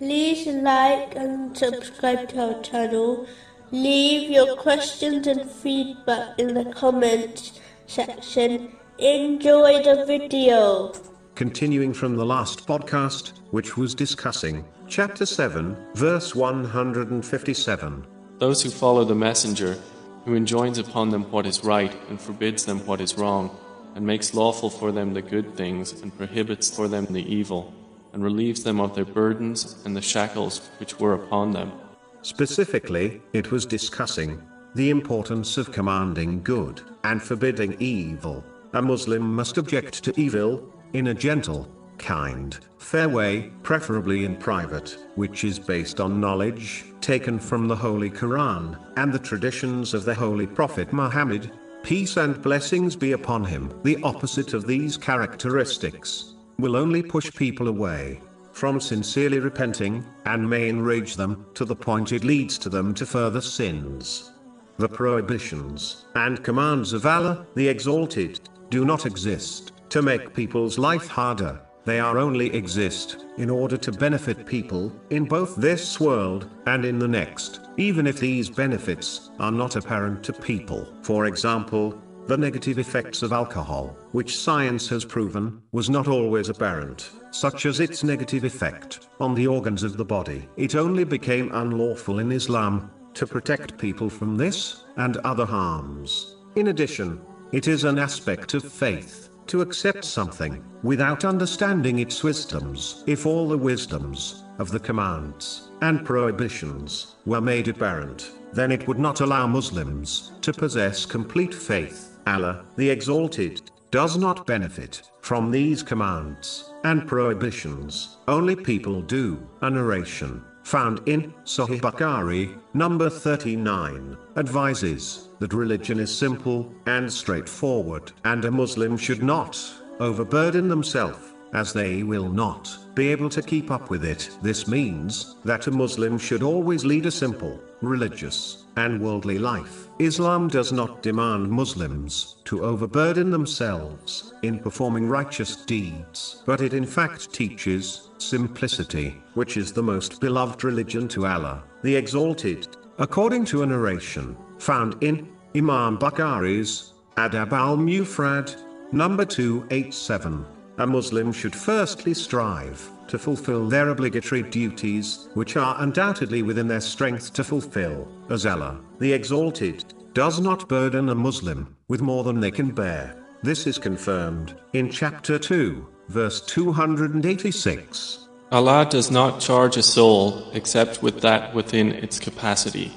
like and subscribe to our channel. Leave your questions and feedback in the comments section. Enjoy the video. Continuing from the last podcast, which was discussing chapter 7, verse 157. Those who follow the messenger, who enjoins upon them what is right and forbids them what is wrong, and makes lawful for them the good things and prohibits for them the evil, and relieves them of their burdens and the shackles which were upon them. Specifically, it was discussing the importance of commanding good and forbidding evil. A Muslim must object to evil in a gentle, kind, fair way, preferably in private, which is based on knowledge taken from the Holy Quran and the traditions of the Holy Prophet Muhammad. Peace and blessings be upon him. The opposite of these characteristics will only push people away from sincerely repenting, and may enrage them to the point it leads to them to further sins. The prohibitions and commands of Allah, the Exalted, do not exist to make people's life harder, they are only exist in order to benefit people in both this world and in the next, even if these benefits are not apparent to people. For example, the negative effects of alcohol, which science has proven, was not always apparent, such as its negative effect on the organs of the body. It only became unlawful in Islam to protect people from this and other harms. In addition, it is an aspect of faith to accept something without understanding its wisdoms. If all the wisdoms of the commands and prohibitions were made apparent, then it would not allow Muslims to possess complete faith. Allah, the Exalted, does not benefit from these commands and prohibitions. Only people do. A narration found in Sahih Bukhari, number 39, advises that religion is simple and straightforward, and a Muslim should not overburden themselves, as they will not be able to keep up with it. This means that a Muslim should always lead a simple, religious, and worldly life. Islam does not demand Muslims to overburden themselves in performing righteous deeds, but it in fact teaches simplicity, which is the most beloved religion to Allah, the Exalted. According to a narration found in Imam Bukhari's Adab al Mufrad, number 287, a Muslim should firstly strive to fulfill their obligatory duties, which are undoubtedly within their strength to fulfill, as Allah, the Exalted, does not burden a Muslim with more than they can bear. This is confirmed in chapter 2, verse 286. Allah does not charge a soul except with that within its capacity.